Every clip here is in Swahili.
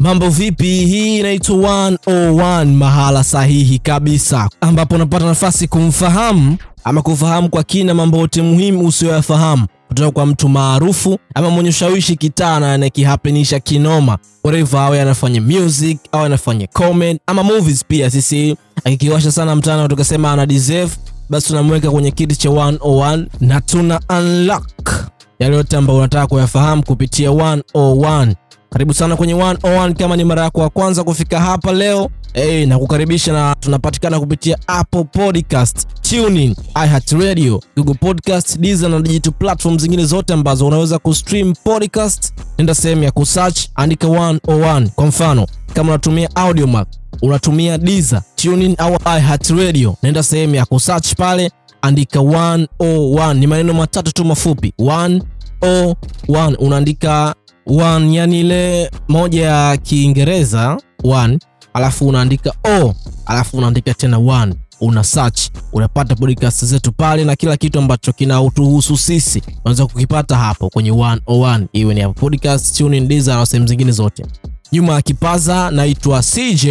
Mambo vipi? Hii inaitwa 101 mahala sahihi kabisa, ambapo unapata nafasi kumfahamu ama kufahamu kwa kina mambo yote muhimu usiyoyafahamu kutoka kwa mtu maarufu ama mwenye ushawishi kitaa na anakihapenisha kinoma, whatever, awe anafanya music au anafanya comment ama movies pia. Sisi akikiwasha sana mtana tukasema ana deserve, basi tunamweka kwenye kiti cha 101 na tuna unlock yale yote ambayo unataka kuyafahamu kupitia 101. Karibu sana kwenye 101. Kama ni mara yako ya kwanza kufika hapa leo hey, na kukaribisha na tunapatikana kupitia Apple Podcast, TuneIn, iHeartRadio, Google Podcast, Deezer na digital platform zingine zote ambazo unaweza kustream podcast. Nenda sehemu ya kusearch, andika 101. Kwa mfano kama unatumia Audiomack, unatumia Deezer, TuneIn au iHeartRadio, nenda sehemu ya kusearch pale, andika 101. Ni maneno matatu tu mafupi 101, unaandika one, yani ile moja ya Kiingereza one, alafu unaandika o, alafu unaandika tena one, una search, unapata podcast zetu pale na kila kitu ambacho kinautuhusu sisi unaweza kukipata hapo kwenye 101, iwe ni hapo podcast, TuneIn, Deezer na sehemu zingine zote. Nyuma ya kipaza, naitwa CJ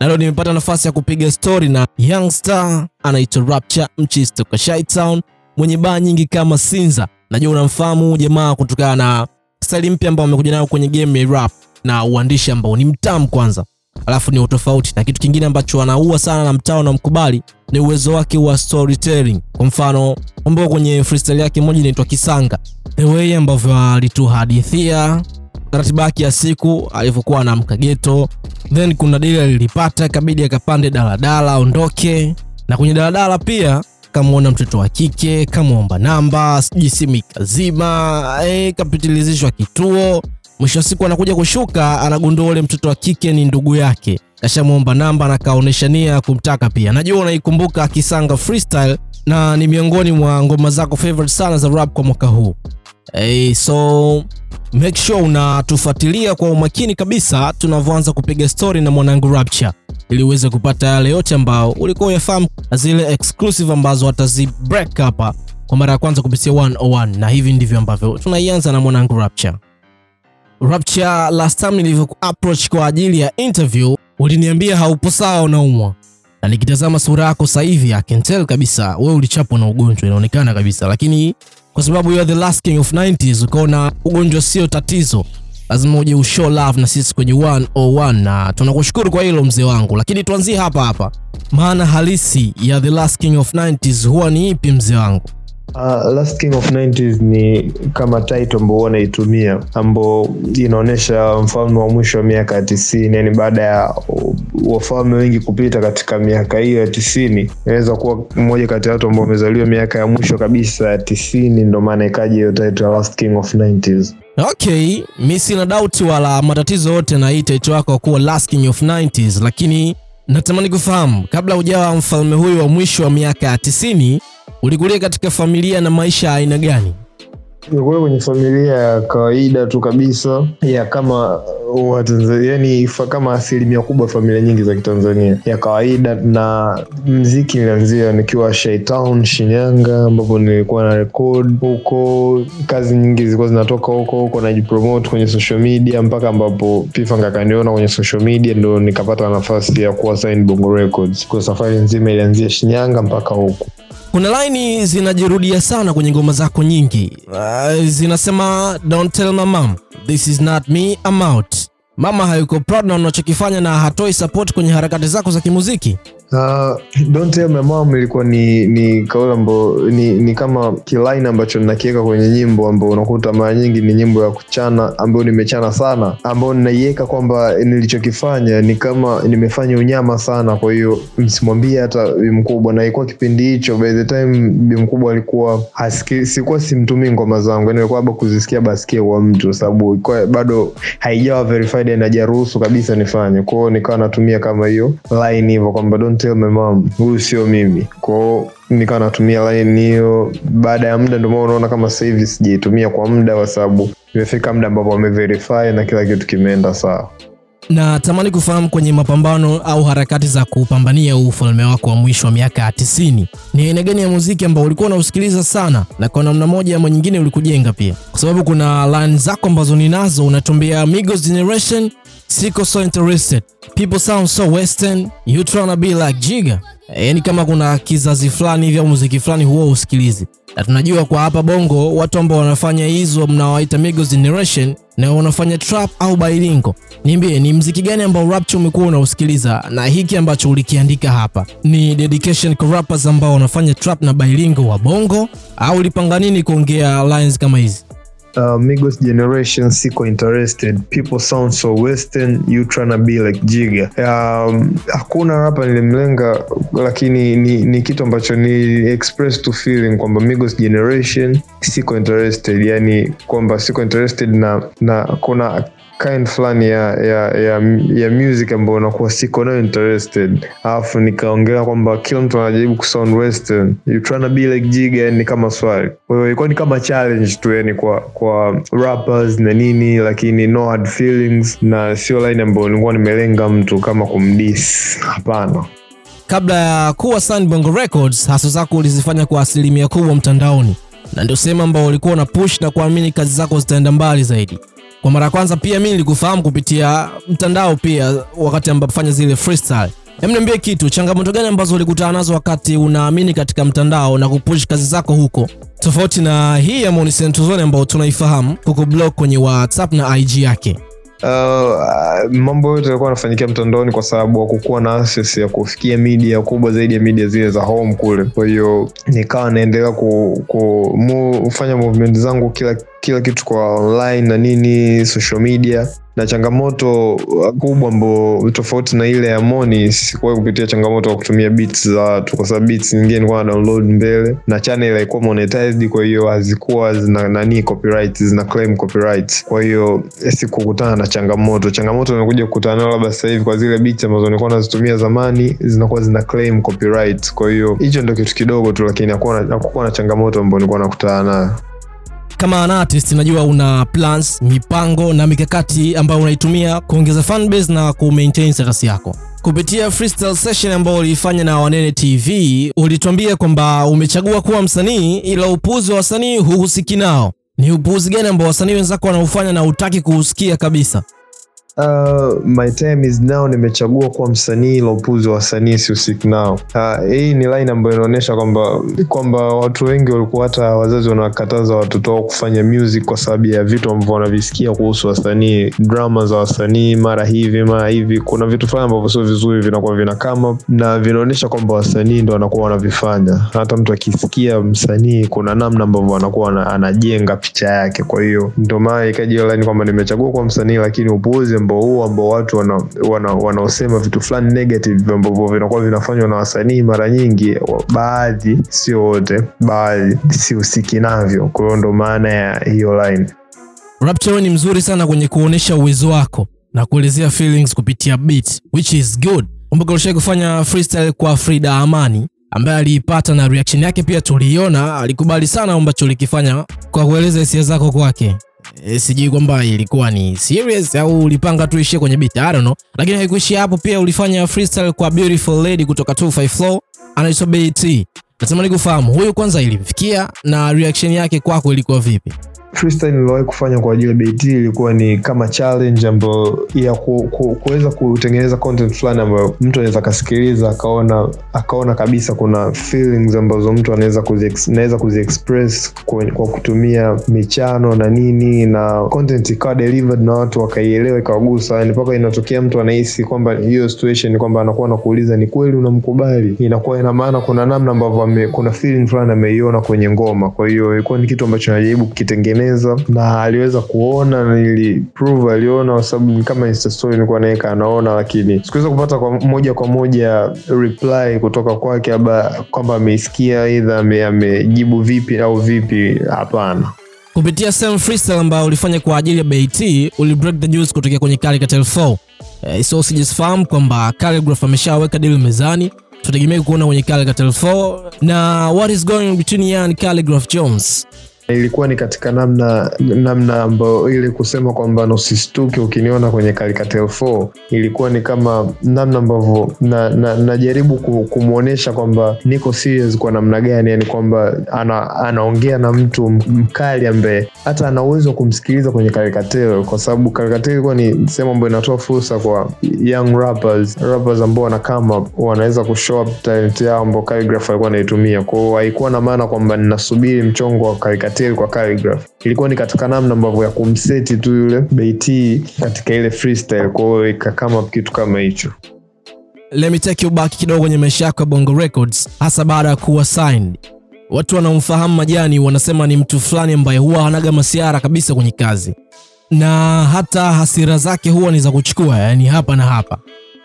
na leo nimepata nafasi ya kupiga story na youngster anaitwa Rapture Mchis kutoka Shytown mwenye baa nyingi kama Sinza. Najua unamfahamu jamaa kutokana na staili mpya ambao wamekuja nayo kwenye game ya rap na uandishi ambao ni mtamu kwanza, alafu ni utofauti. Na kitu kingine ambacho anaua sana na mtao na mkubali ni uwezo wake wa storytelling. Kwa mfano, ambao kwenye freestyle yake moja inaitwa Kisanga, the way ambavyo alituhadithia ratiba yake ya siku alivyokuwa anamka geto, then kuna dili alilipata kabidi akapande daladala aondoke, na kwenye daladala pia kamwona mtoto wa kike kamwomba namba, sijui simu ikazima, eh, kapitilizishwa kituo. Mwisho wa siku anakuja kushuka, anagundua ule mtoto wa kike ni ndugu yake, kashamwomba namba na kaonesha nia ya kumtaka pia. Najua unaikumbuka Kisanga freestyle na ni miongoni mwa ngoma zako favorite sana za rap kwa mwaka huu. Hey, so make sure unatufuatilia kwa umakini kabisa tunavyoanza kupiga story na mwanangu Rapture ili uweze kupata yale yote ambao ulikuwa uyafahamu na zile exclusive ambazo watazi break hapa kwa mara ya kwanza kupitia 101, na hivi ndivyo ambavyo tunaianza na mwanangu Rapture. Rapture, last time nilivyo approach kwa ajili ya interview uliniambia haupo sawa, unaumwa, na nikitazama sura yako sasa hivi I can tell kabisa wewe ulichapwa na ugonjwa, inaonekana kabisa, lakini kwa sababu you are the last king of 90s ukaona ugonjwa sio tatizo, lazima uje ushow love na sisi kwenye 101 na tunakushukuru kwa hilo mzee wangu. Lakini tuanzie hapa hapa, maana halisi ya the last king of 90s huwa ni ipi mzee wangu? Uh, Last King of 90s ni kama title ambao wanaitumia ambao inaonyesha mfalme wa mwisho wa miaka ya tisini, yani baada ya wafalme wengi kupita katika miaka hiyo ya tisini, inaweza kuwa mmoja kati ya watu ambao wamezaliwa miaka ya mwisho kabisa ya tisini, ndo maana ikaja hiyo title ya Last King of 90s. Okay, mi sina doubt wala matatizo yote na hii title yako kuwa last king of 90s, lakini natamani kufahamu kabla hujawa mfalme huyu wa mwisho wa miaka ya tisini ulikulia katika familia na maisha aina gani? Nilikuwa kwenye familia ya kawaida tu kabisa ya kama Watanzania, yani kama asilimia kubwa familia nyingi za Kitanzania ya kawaida, na mziki nilianzia nikiwa Shy Shinyanga, ambapo nilikuwa na record huko. Kazi nyingi zilikuwa zinatoka huko huko, najipromote kwenye social media mpaka ambapo Pifang akaniona kwenye social media, ndo nikapata nafasi ya kuwa sign Bongo Records. Kwa safari nzima ilianzia Shinyanga mpaka huko. Kuna laini zinajirudia sana kwenye ngoma zako nyingi. Uh, zinasema don't tell my mom this is not me I'm out. Mama hayuko proud na unachokifanya na hatoi support kwenye harakati zako za kimuziki. Uh, don't tell my mom ilikuwa ni ni kauli ambayo ni, ni kama kilaini ambacho ninakiweka kwenye nyimbo ambao unakuta mara nyingi ni nyimbo ya kuchana ambayo nimechana sana, ambayo ninaiweka kwamba nilichokifanya ni kama nimefanya unyama sana, kwa hiyo msimwambie hata bimkubwa. Na ilikuwa kipindi hicho, by the time bimkubwa alikuwa sikuwa simtumii ngoma zangu, yani ilikuwa labda kuzisikia basikia kwa mtu, sababu bado haijawa verified hajaruhusu kabisa nifanye. kwao nikawa natumia kama hiyo line hivyo kwamba don't tell my mom, huyu sio mimi. Kwao nikawa natumia line hiyo. Baada ya muda, ndio unaona kama sasa sijaitumia kwa muda, kwa sababu imefika muda ambapo wameverify na kila kitu kimeenda sawa. Na tamani kufahamu kwenye mapambano au harakati za kupambania ufalme wako wa mwisho wa miaka ya 90, ni aina gani ya muziki ambao ulikuwa unausikiliza sana na kwa namna moja ama nyingine ulikujenga pia? Kwa sababu kuna line zako ambazo ninazo, unatumbia Migos Generation, siko so interested, people sound so western, you tryna be like Jiga. E, yani kama kuna kizazi fulani hivi au muziki fulani huo usikilizi, na tunajua kwa hapa Bongo watu ambao wanafanya hizo mnawaita Migos Generation na wanafanya trap au bailingo. Niambie, ni mziki gani ambao Rapture umekuwa unausikiliza na hiki ambacho ulikiandika hapa ni dedication kwa rappers ambao wanafanya trap na bailingo wa Bongo au ulipanga nini kuongea lines kama hizi? Uh, Migos Generation siko interested, people sound so western, you tryna be like Jiga. Um, hakuna hapa nilimlenga, lakini ni, ni kitu ambacho ni express to feeling kwamba Migos Generation siko interested, yani kwamba siko interested na, na kuna kind fulani ya, ya, ya, ya music ambayo unakuwa siko nayo interested, alafu nikaongelea kwamba kila mtu anajaribu kusound western, you tryna be like Jiga, yani kama swali. Kwa hiyo ilikuwa ni kama challenge tu, yani kwa kwa rappers na nini, lakini no hard feelings, na sio line ambayo nilikuwa nimelenga mtu kama kumdis, hapana. Kabla ya kuwa Sun Records, hasa zako ulizifanya kwa asilimia kubwa mtandaoni, na ndio sehemu ambao ulikuwa una push na kuamini kazi zako zitaenda mbali zaidi. Kwa mara ya kwanza pia mimi nilikufahamu kupitia mtandao pia, wakati ambapo fanya zile freestyle. Hem, niambie kitu, changamoto gani ambazo ulikutana nazo wakati unaamini katika mtandao na kupush kazi zako huko, tofauti na hii ya Moni Zone ambayo tunaifahamu kukublock kwenye WhatsApp na IG yake? Uh, mambo yote yalikuwa yanafanyikia mtandaoni kwa sababu hakukuwa na access ya kufikia media kubwa zaidi ya media zile za home kule. Kwa hiyo nikawa naendelea kufanya movement zangu kila kila kitu kwa online na nini social media na changamoto kubwa ambao tofauti na ile ya Moni, sikuwahi kupitia changamoto ya kutumia beats za watu, kwa sababu beats nyingine nilikuwa na download mbele na channel haikuwa monetized, kwa hiyo hazikuwa zina nani copyright, zina claim copyright. Kwa hiyo sikukutana na changamoto. Changamoto nimekuja kukutana nayo labda sasa hivi kwa zile beats ambazo nilikuwa nazitumia zamani, zinakuwa zina claim copyright. Kwa hiyo hicho ndio kitu kidogo tu, lakini hakukuwa na changamoto ambayo nilikuwa nakutana nayo. Kama an artist najua una plans, mipango na mikakati ambayo unaitumia kuongeza fan base na ku maintain status yako. Kupitia freestyle session ambayo uliifanya na Wanene TV, ulituambia kwamba umechagua kuwa msanii ila upuuzi wa wasanii huhusiki nao. Ni upuuzi gani ambao wasanii wenzako wanaufanya na hutaki kuhusikia kabisa? Uh, my time is now. Nimechagua kuwa msanii la upuzi wa wasanii sihusiki nao. Uh, hii ni line ambayo inaonyesha kwamba kwamba watu wengi walikuwa hata wazazi wanakataza watoto wao kufanya music kwa sababu ya vitu ambavyo wanavisikia kuhusu wasanii, drama za wasanii, mara hivi mara hivi. Kuna vitu fulani ambavyo sio vizuri vinakuwa vina kama na vinaonyesha kwamba wasanii ndo wanakuwa wanavifanya. Hata mtu akisikia msanii, kuna namna ambavyo anakuwa anajenga picha yake. Kwa hiyo ndio maana ikaja line kwamba nimechagua kuwa msanii, lakini upuuzi ambao huu ambao watu wanaosema wana, wana vitu fulani negative ambavyo vinakuwa vinafanywa na wasanii mara nyingi, baadhi, sio wote, baadhi sihusiki navyo. Kwa hiyo ndo maana ya hiyo line. Rapture ni mzuri sana kwenye kuonyesha uwezo wako na kuelezea feelings kupitia beat, which is good. Kumbuka ulishai kufanya freestyle kwa Frida Amani ambaye aliipata na reaction yake pia tuliiona, alikubali sana ambacho ulikifanya kwa kueleza hisia zako kwake. E, sijui kwamba ilikuwa ni serious au ulipanga tu ishie kwenye beat, I don't know. Lakini haikuishia hapo, pia ulifanya freestyle kwa Beautiful Lady kutoka 25 Flow anaitwa BT. Natamani kufahamu huyu kwanza ilimfikia na reaction yake kwako ilikuwa vipi? Freestyle niliwahi kufanya kwa ajili ya BT ilikuwa ni kama challenge ambayo ya ku, ku, kuweza kutengeneza content fulani ambayo mtu anaweza akasikiliza akaona akaona kabisa kuna feelings ambazo mtu anaweza naweza kuziexpress kwa, kwa kutumia michano na nini na content ikawa delivered na watu wakaielewa ikawagusa, yani mpaka inatokea mtu anahisi kwamba hiyo situation kwamba anakuwa anakuuliza ni kweli unamkubali, inakuwa ina maana kuna namna ambavyo kuna feeling fulani ameiona kwenye ngoma. Kwa hiyo ilikuwa ni kitu ambacho najaribu kukitengeneza na aliweza kuona na prove aliona, kwa sababu kama insta story nilikuwa naweka anaona, lakini sikuweza kupata kwa moja kwa moja reply kutoka kwake, labda kwamba ameisikia aidha amejibu vipi au vipi. Hapana. Kupitia same freestyle ambayo ulifanya kwa ajili ya BT, uli break the news kutokea kwenye Khaligraph 4. Eh, so sijafahamu kwamba Khaligraph ameshaweka deal mezani, tutegemea kuona kwenye Khaligraph 4 na what is going between Yan Khaligraph Jones ilikuwa ni katika namna namna ambayo ile kusema kwamba nosistuke ukiniona kwenye Karikatel 4 ilikuwa ni kama namna ambavyo na, na, najaribu ku- kumwonyesha kwamba niko serious kwa namna gani, yani kwamba ana, anaongea na mtu mkali ambaye hata ana uwezo wa kumsikiliza kwenye Karikatel, kwa sababu Karikatel ilikuwa ni sehemu ambayo inatoa fursa kwa young rappers rappers ambao wana come up wanaweza kushow up talent yao ambao Khaligraph alikuwa anaitumia. Kwa hiyo haikuwa na maana kwamba ninasubiri mchongo wa Caricature kwa Calligraph, ilikuwa ni katika namna ambavyo ya kumseti tu yule Beiti katika ile freestyle, kwa hiyo kitu kama hicho. Let me kidogo kwenye maisha yako ya Bongo Records, hasa baada ya kuwa signed. Watu wanaomfahamu Majani wanasema ni mtu fulani ambaye huwa hanaga masiara kabisa kwenye kazi, na hata hasira zake huwa ni za kuchukua, yani hapa na hapa.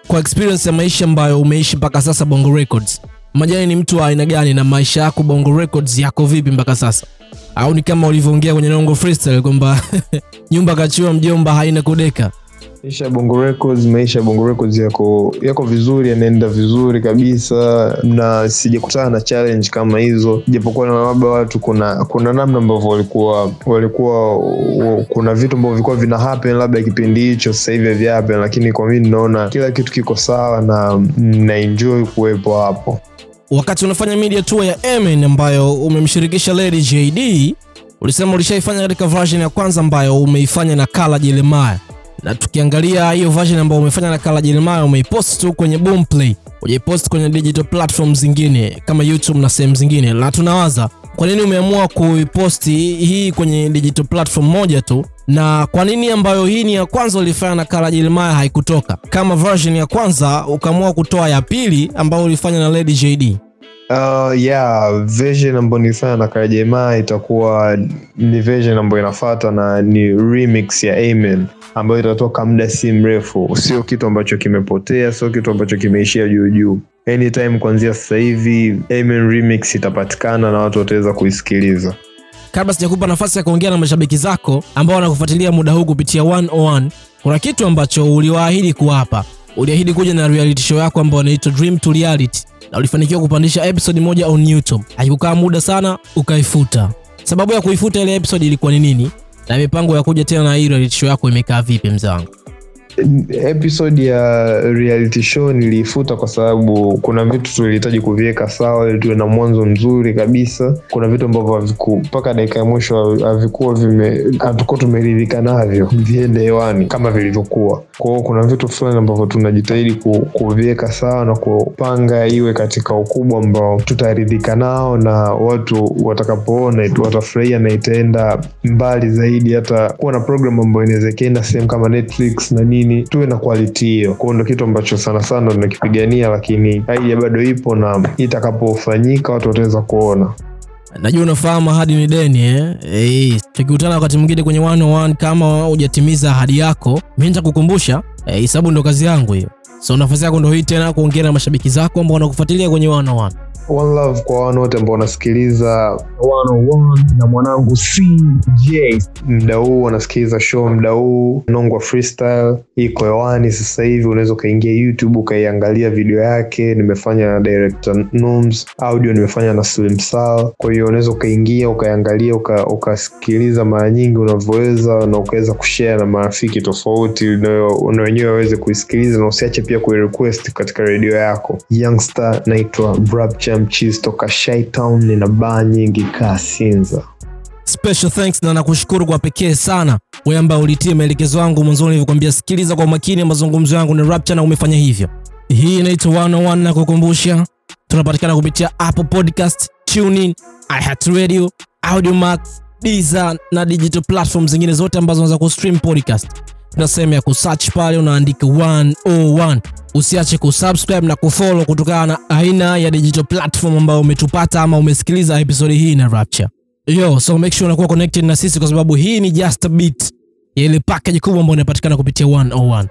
Kwa experience ya maisha ambayo umeishi mpaka sasa Bongo Records, Majani ni mtu wa aina gani na maisha yako Bongo Records yako vipi mpaka sasa? Au ni kama ulivyoongea kwenye Nongo Freestyle kwamba nyumba kachiwa mjomba haina kudeka? Maisha ya Bongo Records, maisha ya Bongo Records yako yako vizuri, yanaenda vizuri kabisa, na sijakutana na challenge kama hizo, japokuwa na labda watu kuna kuna namna ambavyo walikuwa walikuwa kuna vitu ambavyo vilikuwa vina happen labda kipindi hicho, sasa hivi havia happen, lakini kwa mimi ninaona kila kitu kiko sawa na na enjoy kuwepo hapo. Wakati unafanya media tour ya Emin ambayo umemshirikisha Lady JD, ulisema ulishaifanya katika version ya kwanza ambayo umeifanya na Kala Jeremiah, na tukiangalia hiyo version ambayo umefanya na Kala Jeremiah umeipost tu kwenye Boomplay, hujaipost kwenye digital platform zingine kama YouTube na sehemu zingine, na tunawaza kwa nini umeamua kuiposti hii kwenye digital platform moja tu, na kwa nini ambayo hii ni ya kwanza ulifanya na Kala Jeremiah haikutoka kama version ya kwanza, ukaamua kutoa ya pili ambayo ulifanya na Lady JD? Uh, yeah, version ambayo nilifanya na Jeremiah itakuwa ni version ambayo inafuata na ni remix ya Amen ambayo itatoka muda si mrefu. Sio kitu ambacho kimepotea, sio kitu ambacho kimeishia juu juu. Anytime kuanzia sasa hivi Amen remix itapatikana na watu wataweza kuisikiliza. Kabla sijakupa nafasi ya kuongea na mashabiki zako ambao wanakufuatilia muda huu kupitia 101, kuna kitu ambacho uliwaahidi kuwapa. Uliahidi kuja na reality show yako ambayo inaitwa Dream to Reality na ulifanikiwa kupandisha episode moja on YouTube. Haikukaa muda sana ukaifuta. Sababu ya kuifuta ile episode ilikuwa ni nini? Na mipango ya kuja tena na hii reality show yako imekaa vipi mzee wangu? Episode ya reality show niliifuta kwa sababu kuna vitu tulihitaji kuviweka sawa ili tuwe na mwanzo mzuri kabisa. Kuna vitu ambavyo mpaka dakika ya mwisho havikuwa vime hatukuwa tumeridhika navyo viende hewani kama vilivyokuwa. kwao kuna vitu fulani ambavyo tunajitahidi ku, kuviweka sawa na kupanga iwe katika ukubwa ambao tutaridhika nao na watu watakapoona watafurahia na itaenda mbali zaidi, hata kuwa na program ambayo inaweza ikaenda sehemu kama Netflix na nini, tuwe na quality hiyo. kwao, ndo kitu ambacho sana sana tunakipigania, lakini idea bado ipo na itakapofanyika watu wataweza kuona. Najua unafahamu ahadi ni deni eh? Hey, tukikutana wakati mwingine kwenye 101 kama hujatimiza ahadi yako, mimi nitakukumbusha Hey, sababu ndo kazi yangu hiyo. So nafasi yako ndo hii tena kuongea na mashabiki zako ambao wanakufuatilia kwenye 101. One love kwa wana wote ambao wanasikiliza 101 na mwanangu CJ mda huu wanasikiliza show mda huu Nongwa Freestyle iko hewani sasa hivi. Unaweza ukaingia YouTube ukaiangalia video yake, nimefanya na director Nums, audio nimefanya na Slim Sal. Kwa hiyo unaweza ukaingia ukaiangalia uka- ukasikiliza mara nyingi unavyoweza, na ukaweza kushare na marafiki tofauti na wenyewe waweze kuisikiliza, na usiache pia kuirequest katika redio yako. Youngster naitwa Brabcha Mchizi toka Shaitown, Town, nina baa nyingi kaa Sinza. Special thanks na nakushukuru kwa pekee sana wewe ambaye ulitia maelekezo yangu mwanzoni nilivyokuambia sikiliza kwa makini mazungumzo yangu na Rapture na umefanya hivyo. Hii inaitwa 101 na kukumbusha tunapatikana kupitia Apple Podcast, TuneIn, iHeartRadio, Audiomack, Deezer na digital platform zingine zote ambazo unaweza kustream podcast. Tuna sehemu ya kusearch pale unaandika 101. Usiache kusubscribe na kufollow kutokana na aina ya digital platform ambayo umetupata ama umesikiliza episode hii na Rapture. Yo, so make sure unakuwa connected na sisi kwa sababu hii ni just a bit ya ile package kubwa ambayo inapatikana kupitia 101.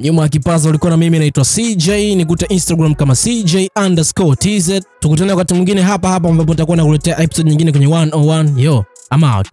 Nyuma ya kipaza ulikuwa na mimi naitwa CJ, nikute Instagram kama CJ underscore TZ. Tukutane wakati mwingine hapa hapa ambapo nitakuwa nakuletea episode nyingine kwenye 101. Yo, I'm out.